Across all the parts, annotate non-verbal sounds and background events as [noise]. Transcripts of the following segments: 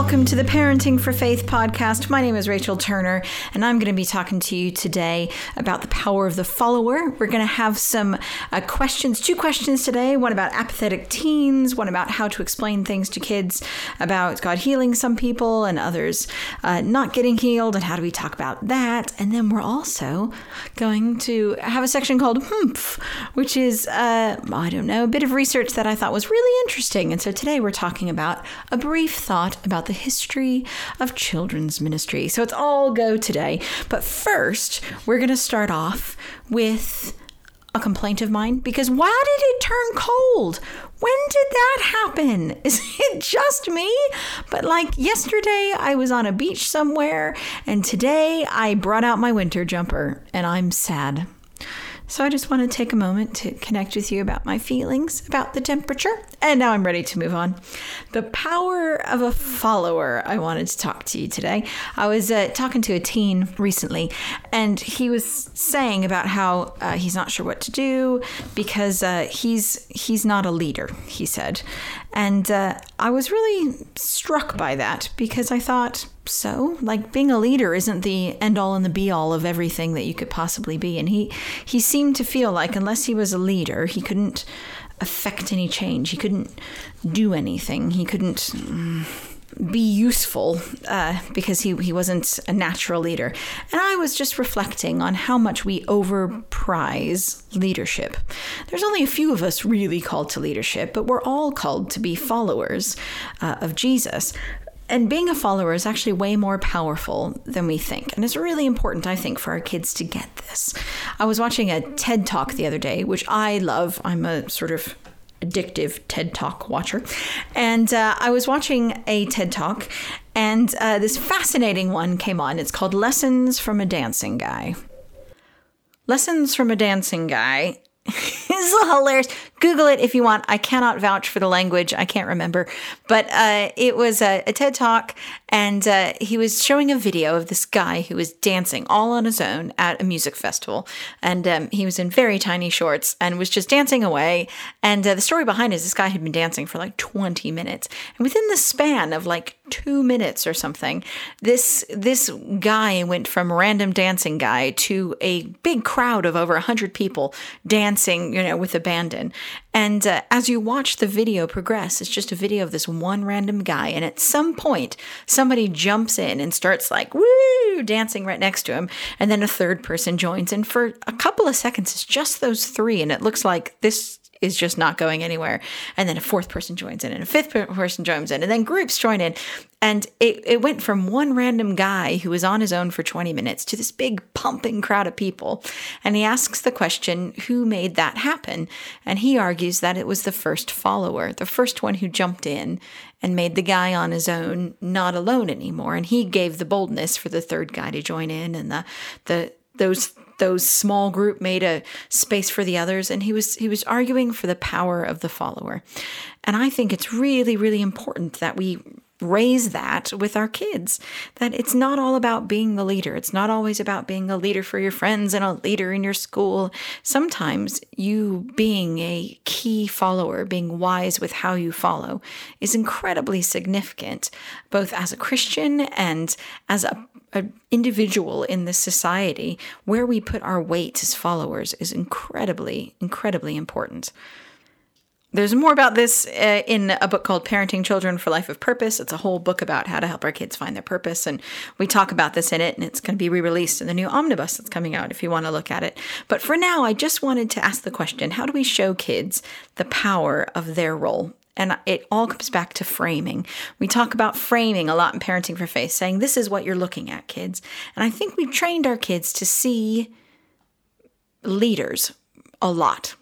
Welcome to the Parenting for Faith podcast. My name is Rachel Turner, and I'm going to be talking to you today about the power of the follower. We're going to have some uh, questions, two questions today one about apathetic teens, one about how to explain things to kids, about God healing some people and others uh, not getting healed, and how do we talk about that. And then we're also going to have a section called Humph, which is, uh, I don't know, a bit of research that I thought was really interesting. And so today we're talking about a brief thought about the history of children's ministry. So it's all go today. But first, we're going to start off with a complaint of mine because why did it turn cold? When did that happen? [laughs] Is it just me? But like yesterday, I was on a beach somewhere, and today I brought out my winter jumper, and I'm sad. So I just want to take a moment to connect with you about my feelings about the temperature. And now I'm ready to move on. The power of a follower, I wanted to talk to you today. I was uh, talking to a teen recently, and he was saying about how uh, he's not sure what to do because uh, he's he's not a leader. He said, and uh, I was really struck by that because I thought, so like being a leader isn't the end all and the be all of everything that you could possibly be. And he he seemed to feel like unless he was a leader, he couldn't affect any change. He couldn't do anything. He couldn't. Mm, be useful uh, because he, he wasn't a natural leader. And I was just reflecting on how much we overprize leadership. There's only a few of us really called to leadership, but we're all called to be followers uh, of Jesus. And being a follower is actually way more powerful than we think. And it's really important, I think, for our kids to get this. I was watching a TED talk the other day, which I love. I'm a sort of addictive TED Talk watcher. And uh, I was watching a TED Talk, and uh, this fascinating one came on. It's called Lessons from a Dancing Guy. Lessons from a Dancing Guy [laughs] is hilarious. Google it if you want. I cannot vouch for the language. I can't remember. But uh, it was a, a, TED talk, and uh, he was showing a video of this guy who was dancing all on his own at a music festival. And um, he was in very tiny shorts and was just dancing away. And uh, the story behind is this guy had been dancing for like 20 minutes. And within the span of like two minutes or something, this, this guy went from random dancing guy to a big crowd of over 100 people dancing, you know, with abandon. And uh, as you watch the video progress, it's just a video of this one random guy. And at some point, somebody jumps in and starts like, woo, dancing right next to him. And then a third person joins. And for a couple of seconds, it's just those three. And it looks like this is just not going anywhere. And then a fourth person joins in, and a fifth person joins in, and then groups join in. And it, it went from one random guy who was on his own for 20 minutes to this big pumping crowd of people. And he asks the question, who made that happen? And he argues that it was the first follower, the first one who jumped in and made the guy on his own not alone anymore. And he gave the boldness for the third guy to join in and the the those those small group made a space for the others and he was he was arguing for the power of the follower. And i think it's really really important that we raise that with our kids that it's not all about being the leader. It's not always about being a leader for your friends and a leader in your school. Sometimes you being a key follower being wise with how you follow is incredibly significant both as a christian and as a an individual in this society, where we put our weight as followers is incredibly, incredibly important. There's more about this uh, in a book called Parenting Children for Life of Purpose. It's a whole book about how to help our kids find their purpose. And we talk about this in it, and it's going to be re released in the new omnibus that's coming out if you want to look at it. But for now, I just wanted to ask the question how do we show kids the power of their role and it all comes back to framing. We talk about framing a lot in Parenting for Faith, saying this is what you're looking at, kids. And I think we've trained our kids to see leaders a lot.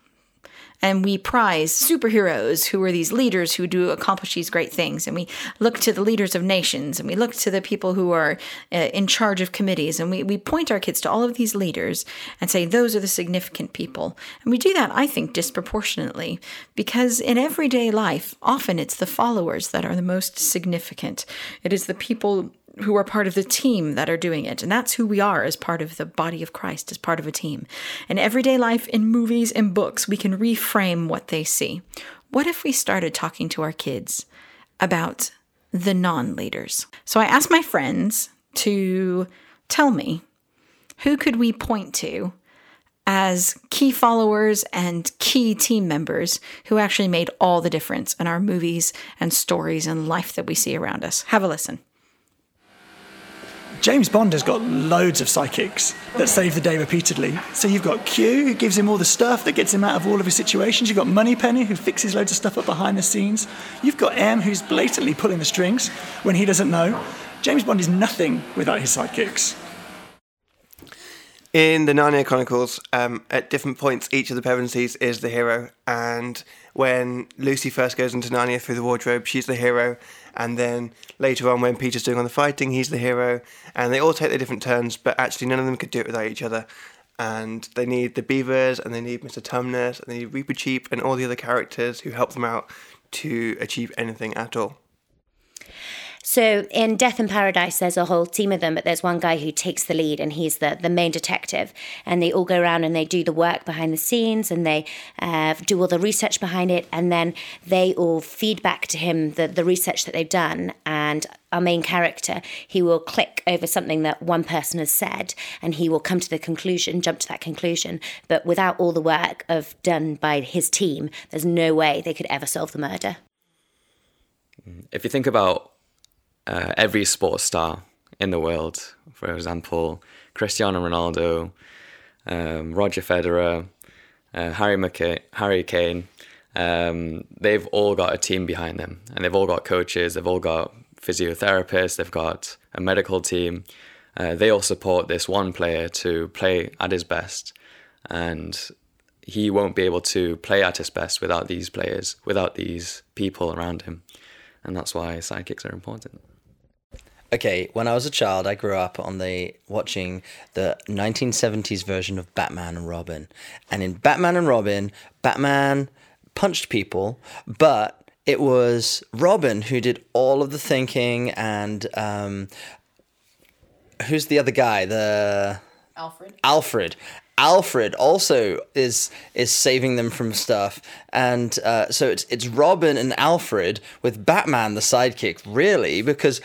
And we prize superheroes who are these leaders who do accomplish these great things. And we look to the leaders of nations and we look to the people who are uh, in charge of committees. And we, we point our kids to all of these leaders and say, those are the significant people. And we do that, I think, disproportionately because in everyday life, often it's the followers that are the most significant. It is the people who are part of the team that are doing it. And that's who we are as part of the body of Christ, as part of a team. In everyday life, in movies, in books, we can reframe what they see. What if we started talking to our kids about the non leaders? So I asked my friends to tell me who could we point to as key followers and key team members who actually made all the difference in our movies and stories and life that we see around us. Have a listen. James Bond has got loads of psychics that save the day repeatedly. So you've got Q, who gives him all the stuff that gets him out of all of his situations. You've got Moneypenny, who fixes loads of stuff up behind the scenes. You've got M, who's blatantly pulling the strings when he doesn't know. James Bond is nothing without his sidekicks. In the Narnia Chronicles, um, at different points, each of the Pevensies is the hero. And when Lucy first goes into Narnia through the wardrobe, she's the hero. And then later on, when Peter's doing all the fighting, he's the hero. And they all take their different turns, but actually, none of them could do it without each other. And they need the Beavers, and they need Mr. Tumnus, and they need Reepicheep, and all the other characters who help them out to achieve anything at all. So in Death in Paradise, there's a whole team of them, but there's one guy who takes the lead, and he's the the main detective. And they all go around and they do the work behind the scenes, and they uh, do all the research behind it, and then they all feed back to him the the research that they've done. And our main character, he will click over something that one person has said, and he will come to the conclusion, jump to that conclusion. But without all the work of done by his team, there's no way they could ever solve the murder. If you think about uh, every sports star in the world. For example, Cristiano Ronaldo, um, Roger Federer, uh, Harry McKay, Harry Kane. Um, they've all got a team behind them, and they've all got coaches. They've all got physiotherapists. They've got a medical team. Uh, they all support this one player to play at his best, and he won't be able to play at his best without these players, without these people around him, and that's why sidekicks are important okay, when I was a child, I grew up on the watching the 1970s version of Batman and Robin. And in Batman and Robin, Batman punched people, but it was Robin who did all of the thinking and um, who's the other guy? The Alfred. Alfred. Alfred also is is saving them from stuff, and uh, so it's it's Robin and Alfred with Batman the sidekick, really, because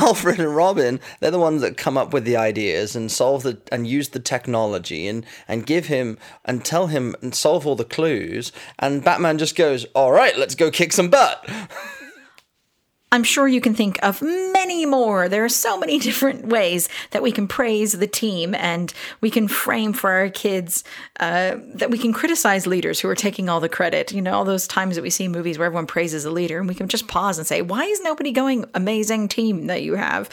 Alfred and Robin, they're the ones that come up with the ideas and solve the and use the technology and and give him and tell him and solve all the clues. And Batman just goes, "All right, let's go kick some butt." [laughs] I'm sure you can think of many more. There are so many [laughs] different ways that we can praise the team and we can frame for our kids uh, that we can criticize leaders who are taking all the credit. You know, all those times that we see movies where everyone praises a leader and we can just pause and say, why is nobody going, amazing team that you have?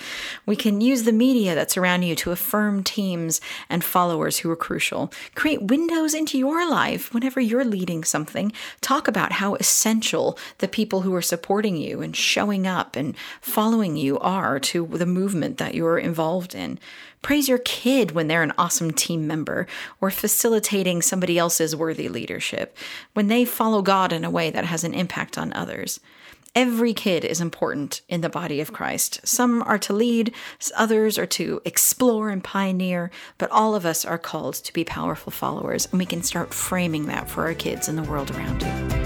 We can use the media that's around you to affirm teams and followers who are crucial. Create windows into your life whenever you're leading something. Talk about how essential the people who are supporting you and showing up up and following you are to the movement that you're involved in. Praise your kid when they're an awesome team member or facilitating somebody else's worthy leadership, when they follow God in a way that has an impact on others. Every kid is important in the body of Christ. Some are to lead, others are to explore and pioneer, but all of us are called to be powerful followers, and we can start framing that for our kids in the world around you.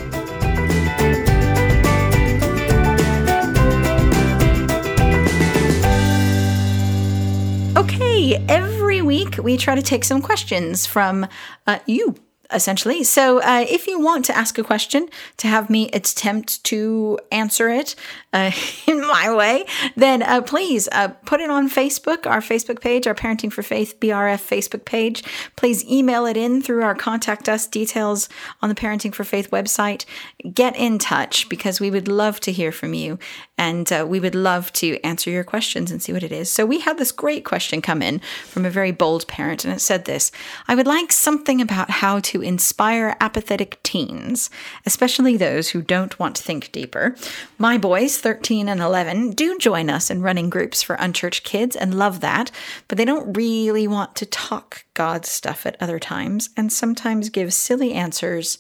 Every week we try to take some questions from uh, you, essentially. So uh, if you want to ask a question to have me attempt to answer it uh, [laughs] in my way, then uh, please uh, put it on Facebook, our Facebook page, our Parenting for Faith BRF Facebook page. Please email it in through our contact us details on the Parenting for Faith website. Get in touch because we would love to hear from you. And uh, we would love to answer your questions and see what it is. So we had this great question come in from a very bold parent, and it said this I would like something about how to inspire apathetic teens, especially those who don't want to think deeper. My boys, 13 and 11, do join us in running groups for unchurched kids and love that, but they don't really want to talk God stuff at other times and sometimes give silly answers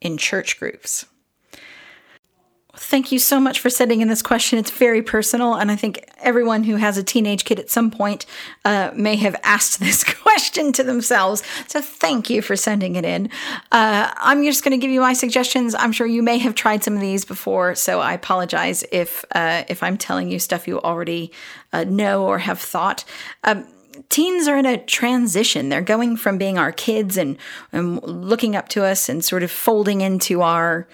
in church groups. Thank you so much for sending in this question. It's very personal, and I think everyone who has a teenage kid at some point uh, may have asked [laughs] this question to themselves. So, thank you for sending it in. Uh, I'm just going to give you my suggestions. I'm sure you may have tried some of these before, so I apologize if uh, if I'm telling you stuff you already uh, know or have thought. Um, teens are in a transition. They're going from being our kids and, and looking up to us and sort of folding into our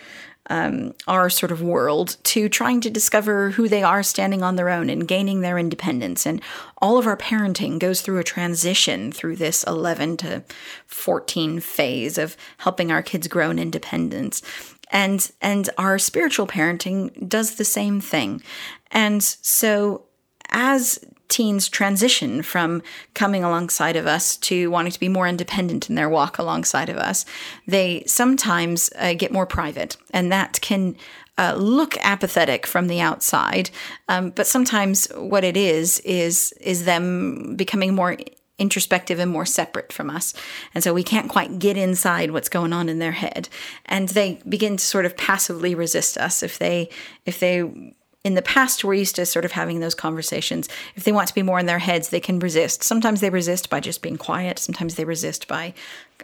um, our sort of world to trying to discover who they are standing on their own and gaining their independence. And all of our parenting goes through a transition through this 11 to 14 phase of helping our kids grow in independence. And, and our spiritual parenting does the same thing. And so as teens transition from coming alongside of us to wanting to be more independent in their walk alongside of us, they sometimes uh, get more private, and that can uh, look apathetic from the outside. Um, but sometimes what it is is is them becoming more introspective and more separate from us. And so we can't quite get inside what's going on in their head. And they begin to sort of passively resist us if they if they in the past we're used to sort of having those conversations. If they want to be more in their heads they can resist. Sometimes they resist by just being quiet. Sometimes they resist by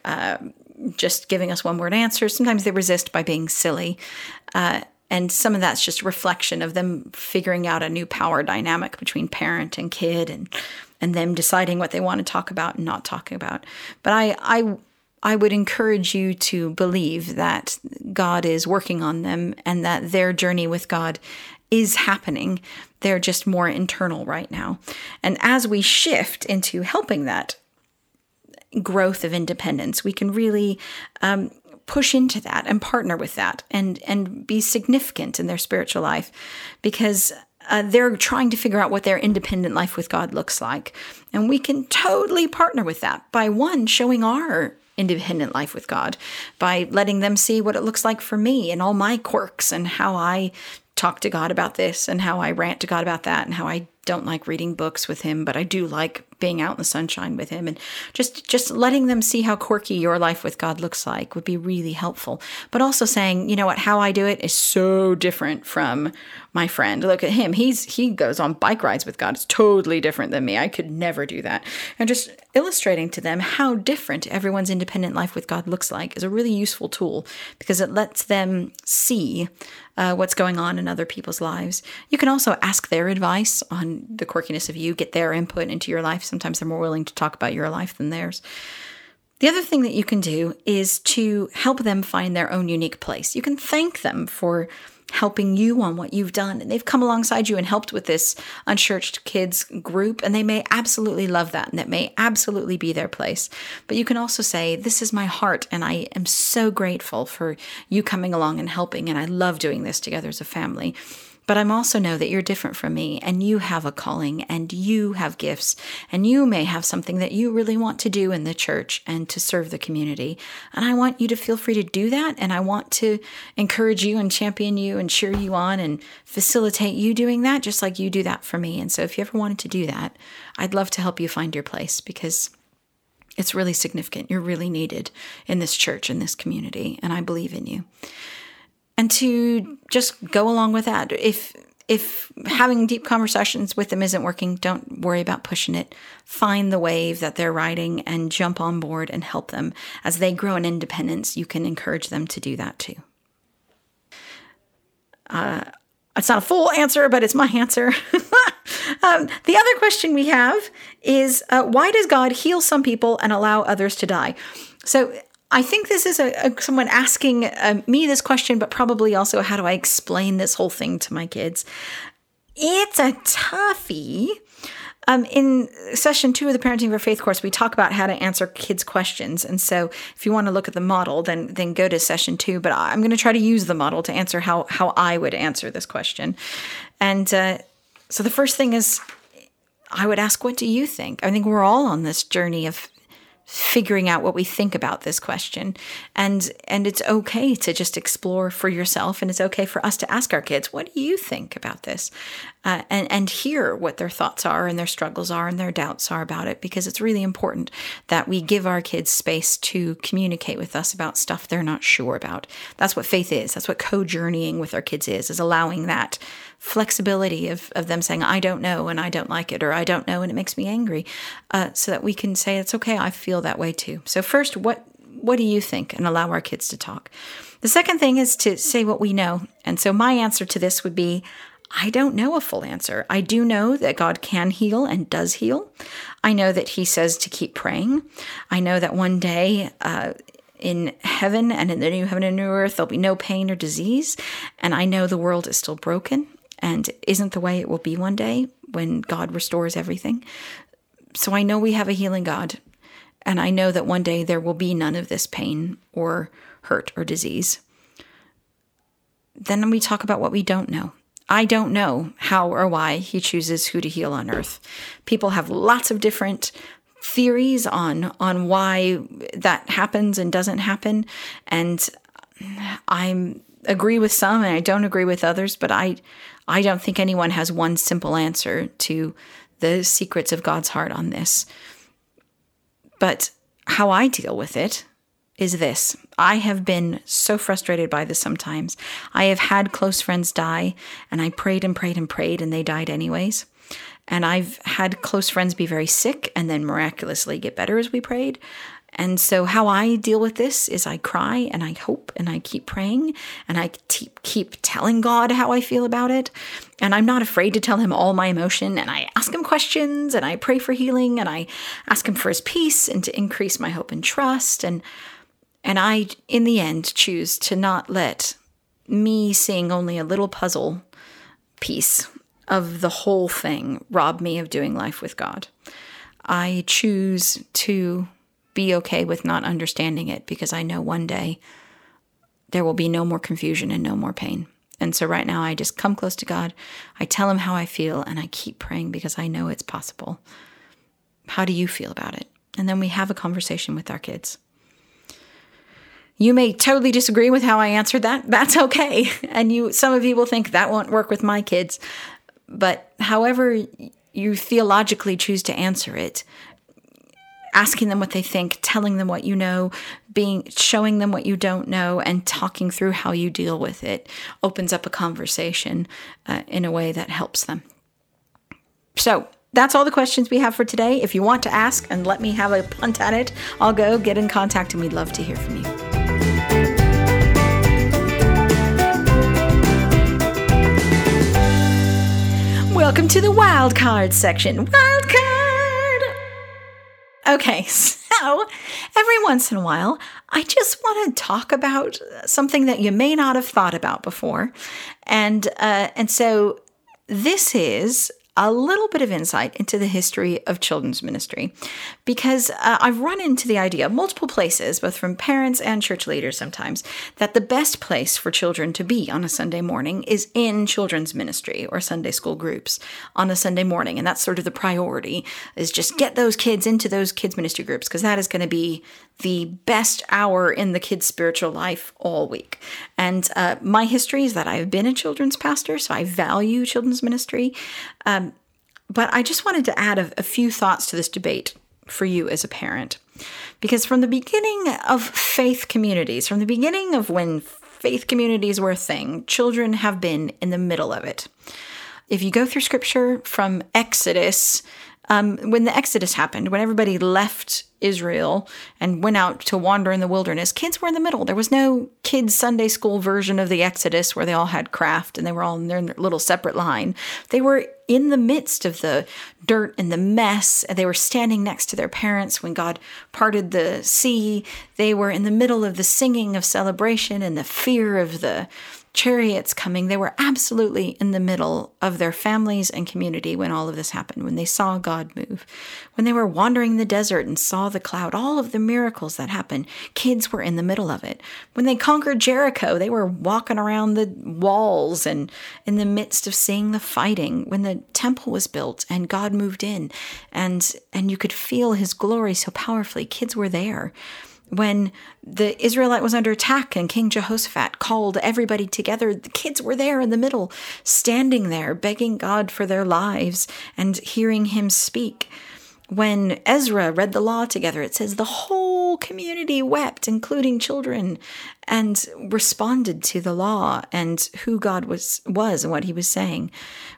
uh, just giving us one word answers. Sometimes they resist by being silly. Uh, and some of that's just reflection of them figuring out a new power dynamic between parent and kid and and them deciding what they want to talk about and not talk about. But i i I would encourage you to believe that God is working on them and that their journey with God is happening. They're just more internal right now. And as we shift into helping that growth of independence, we can really um, push into that and partner with that and and be significant in their spiritual life because uh, they're trying to figure out what their independent life with God looks like. And we can totally partner with that by one, showing our independent life with God, by letting them see what it looks like for me and all my quirks and how I talk to God about this and how I rant to God about that and how I don't like reading books with him, but I do like being out in the sunshine with him and just just letting them see how quirky your life with God looks like would be really helpful. But also saying, you know what, how I do it is so different from my friend. Look at him. He's he goes on bike rides with God. It's totally different than me. I could never do that. And just illustrating to them how different everyone's independent life with God looks like is a really useful tool because it lets them see uh, what's going on in other people's lives. You can also ask their advice on the quirkiness of you, get their input into your life. Sometimes they're more willing to talk about your life than theirs. The other thing that you can do is to help them find their own unique place. You can thank them for helping you on what you've done. And they've come alongside you and helped with this unchurched kids group, and they may absolutely love that, and that may absolutely be their place. But you can also say, This is my heart, and I am so grateful for you coming along and helping, and I love doing this together as a family. But I'm also know that you're different from me and you have a calling and you have gifts and you may have something that you really want to do in the church and to serve the community. And I want you to feel free to do that. And I want to encourage you and champion you and cheer you on and facilitate you doing that just like you do that for me. And so if you ever wanted to do that, I'd love to help you find your place because it's really significant. You're really needed in this church, in this community, and I believe in you and to just go along with that. If if having deep conversations with them isn't working, don't worry about pushing it. Find the wave that they're riding and jump on board and help them. As they grow in independence, you can encourage them to do that too. Uh, it's not a full answer, but it's my answer. [laughs] um, the other question we have is uh, why does God heal some people and allow others to die? So I think this is a, a someone asking uh, me this question, but probably also how do I explain this whole thing to my kids? It's a toughie. Um, in session two of the Parenting for Faith course, we talk about how to answer kids' questions. And so, if you want to look at the model, then then go to session two. But I'm going to try to use the model to answer how how I would answer this question. And uh, so the first thing is, I would ask, what do you think? I think we're all on this journey of figuring out what we think about this question. And and it's okay to just explore for yourself and it's okay for us to ask our kids what do you think about this? Uh, and and hear what their thoughts are and their struggles are and their doubts are about it because it's really important that we give our kids space to communicate with us about stuff they're not sure about. That's what faith is. That's what co-journeying with our kids is is allowing that flexibility of, of them saying, I don't know and I don't like it, or I don't know and it makes me angry, uh, so that we can say, it's okay, I feel that way too. So, first, what, what do you think? And allow our kids to talk. The second thing is to say what we know. And so, my answer to this would be, I don't know a full answer. I do know that God can heal and does heal. I know that He says to keep praying. I know that one day, uh, in heaven and in the new heaven and new earth, there'll be no pain or disease. And I know the world is still broken and isn't the way it will be one day when God restores everything. So I know we have a healing God, and I know that one day there will be none of this pain or hurt or disease. Then we talk about what we don't know. I don't know how or why he chooses who to heal on earth. People have lots of different theories on on why that happens and doesn't happen and I agree with some and I don't agree with others, but I I don't think anyone has one simple answer to the secrets of God's heart on this. But how I deal with it is this I have been so frustrated by this sometimes. I have had close friends die, and I prayed and prayed and prayed, and they died anyways. And I've had close friends be very sick and then miraculously get better as we prayed. And so, how I deal with this is I cry and I hope and I keep praying and I keep, keep telling God how I feel about it. And I'm not afraid to tell him all my emotion. And I ask him questions and I pray for healing and I ask him for his peace and to increase my hope and trust. And, and I, in the end, choose to not let me seeing only a little puzzle piece of the whole thing rob me of doing life with God. I choose to be okay with not understanding it because I know one day there will be no more confusion and no more pain. And so right now, I just come close to God. I tell Him how I feel and I keep praying because I know it's possible. How do you feel about it? And then we have a conversation with our kids. You may totally disagree with how I answered that. [laughs] That's okay. And you some of you will think that won't work with my kids. But however you theologically choose to answer it, asking them what they think, telling them what you know, being showing them what you don't know, and talking through how you deal with it opens up a conversation uh, in a way that helps them. So that's all the questions we have for today. If you want to ask and let me have a punt at it, I'll go get in contact and we'd love to hear from you. Welcome to the wild card section. Wild card! Okay, [laughs] so every once in a while, I just want to talk about something that you may not have thought about before, and uh, and so this is a little bit of insight into the history of children's ministry because uh, I've run into the idea multiple places, both from parents and church leaders sometimes, that the best place for children to be on a Sunday morning is in children's ministry or Sunday school groups on a Sunday morning. And that's sort of the priority is just get those kids into those kids' ministry groups because that is going to be the best hour in the kids' spiritual life all week. And uh, my history is that I've been a children's pastor, so I value children's ministry. Um, but I just wanted to add a, a few thoughts to this debate for you as a parent. Because from the beginning of faith communities, from the beginning of when faith communities were a thing, children have been in the middle of it. If you go through scripture from Exodus, um, when the Exodus happened, when everybody left Israel and went out to wander in the wilderness, kids were in the middle. There was no kids' Sunday school version of the Exodus where they all had craft and they were all in their little separate line. They were in the midst of the dirt and the mess. They were standing next to their parents when God parted the sea. They were in the middle of the singing of celebration and the fear of the chariots coming. They were absolutely in the middle of their families and community when all of this happened, when they saw God move, when they were wandering the desert and saw the cloud, all of the miracles that happened. Kids were in the middle of it. When they conquered Jericho, they were walking around the walls and in the midst of seeing the fighting. When the temple was built and God moved in and and you could feel his glory so powerfully, kids were there when the Israelite was under attack and King Jehoshaphat called everybody together, the kids were there in the middle, standing there, begging God for their lives and hearing him speak. When Ezra read the law together, it says the whole community wept, including children, and responded to the law and who God was was and what he was saying.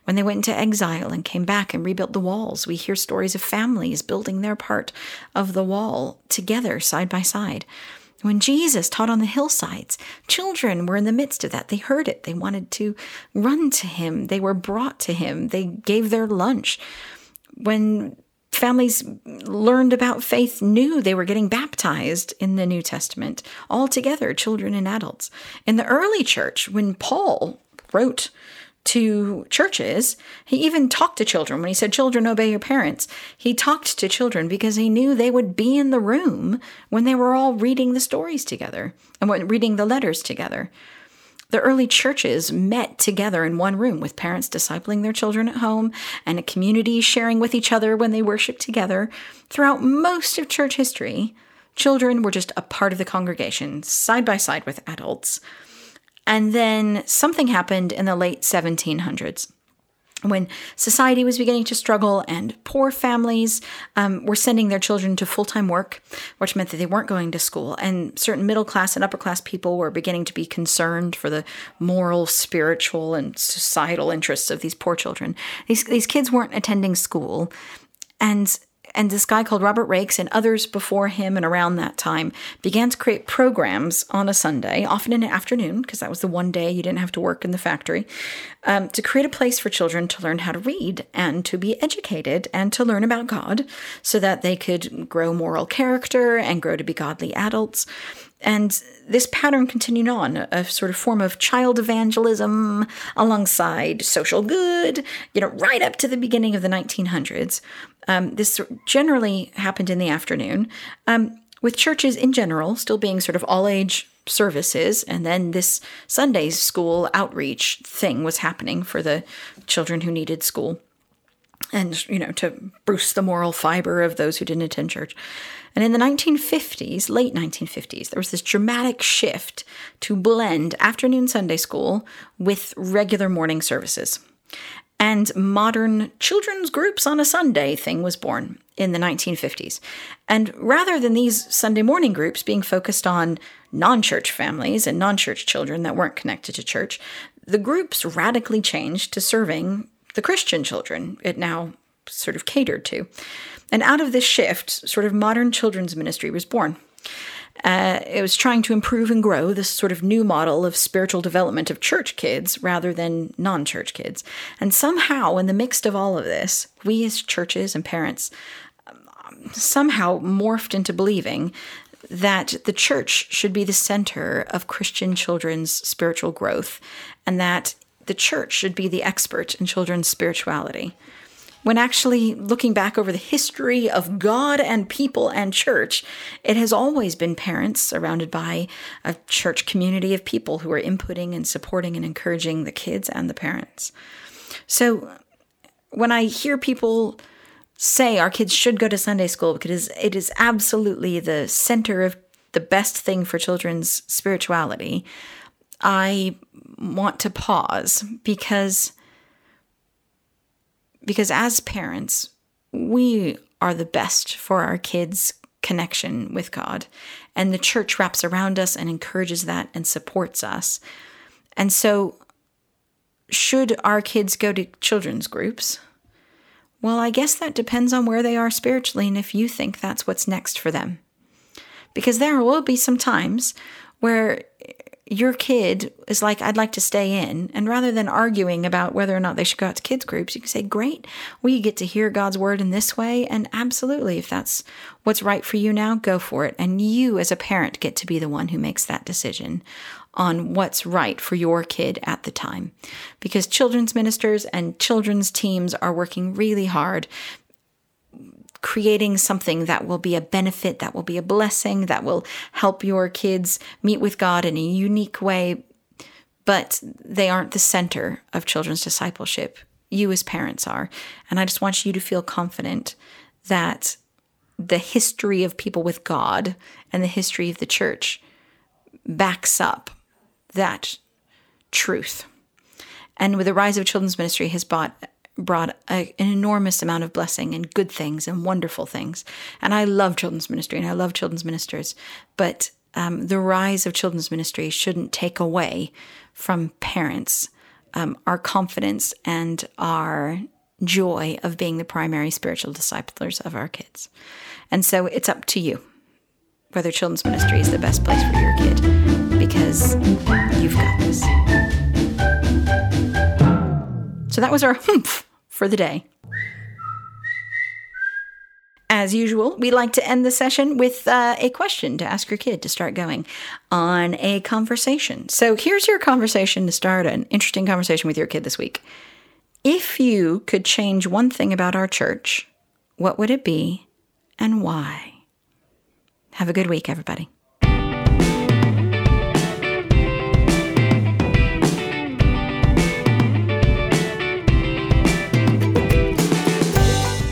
When they went into exile and came back and rebuilt the walls, we hear stories of families building their part of the wall together side by side. When Jesus taught on the hillsides, children were in the midst of that. They heard it. They wanted to run to him. They were brought to him. They gave their lunch. When families learned about faith knew they were getting baptized in the New Testament, all together, children and adults. In the early church, when Paul wrote to churches, he even talked to children. When he said, Children, obey your parents, he talked to children because he knew they would be in the room when they were all reading the stories together and reading the letters together. The early churches met together in one room with parents discipling their children at home and a community sharing with each other when they worshiped together. Throughout most of church history, children were just a part of the congregation, side by side with adults. And then something happened in the late 1700s when society was beginning to struggle and poor families um, were sending their children to full time work, which meant that they weren't going to school. And certain middle class and upper class people were beginning to be concerned for the moral, spiritual, and societal interests of these poor children. These, these kids weren't attending school. And and this guy called Robert Raikes and others before him and around that time began to create programs on a Sunday, often in the afternoon, because that was the one day you didn't have to work in the factory, um, to create a place for children to learn how to read and to be educated and to learn about God so that they could grow moral character and grow to be godly adults. And this pattern continued on, a sort of form of child evangelism alongside social good, you know, right up to the beginning of the 1900s. Um, this generally happened in the afternoon, um, with churches in general still being sort of all age services. And then this Sunday school outreach thing was happening for the children who needed school and, you know, to boost the moral fiber of those who didn't attend church. And in the 1950s, late 1950s, there was this dramatic shift to blend afternoon Sunday school with regular morning services. And modern children's groups on a Sunday thing was born in the 1950s. And rather than these Sunday morning groups being focused on non church families and non church children that weren't connected to church, the groups radically changed to serving the Christian children it now sort of catered to. And out of this shift, sort of modern children's ministry was born. Uh, it was trying to improve and grow this sort of new model of spiritual development of church kids rather than non church kids. And somehow, in the midst of all of this, we as churches and parents um, somehow morphed into believing that the church should be the center of Christian children's spiritual growth and that the church should be the expert in children's spirituality when actually looking back over the history of God and people and church, it has always been parents surrounded by a church community of people who are inputting and supporting and encouraging the kids and the parents. So when I hear people say our kids should go to Sunday school because it is absolutely the center of the best thing for children's spirituality, I want to pause because because as parents, we are the best for our kids' connection with God. And the church wraps around us and encourages that and supports us. And so, should our kids go to children's groups? Well, I guess that depends on where they are spiritually and if you think that's what's next for them. Because there will be some times where your kid is like, I'd like to stay in. And rather than arguing about whether or not they should go out to kids' groups, you can say, Great, we get to hear God's word in this way. And absolutely, if that's what's right for you now, go for it. And you, as a parent, get to be the one who makes that decision on what's right for your kid at the time. Because children's ministers and children's teams are working really hard creating something that will be a benefit, that will be a blessing, that will help your kids meet with God in a unique way. But they aren't the center of children's discipleship. You, as parents, are. And I just want you to feel confident that the history of people with God and the history of the church backs up that truth. And with the rise of children's ministry has brought brought a, an enormous amount of blessing and good things and wonderful things. And I love children's ministry and I love children's ministers, but um, the rise of children's ministry shouldn't take away from parents um, our confidence and our joy of being the primary spiritual disciplers of our kids. And so it's up to you whether children's ministry is the best place for your kid because you've got this. So that was our [laughs] humph for the day. As usual, we like to end the session with uh, a question to ask your kid to start going on a conversation. So here's your conversation to start an interesting conversation with your kid this week. If you could change one thing about our church, what would it be and why? Have a good week, everybody.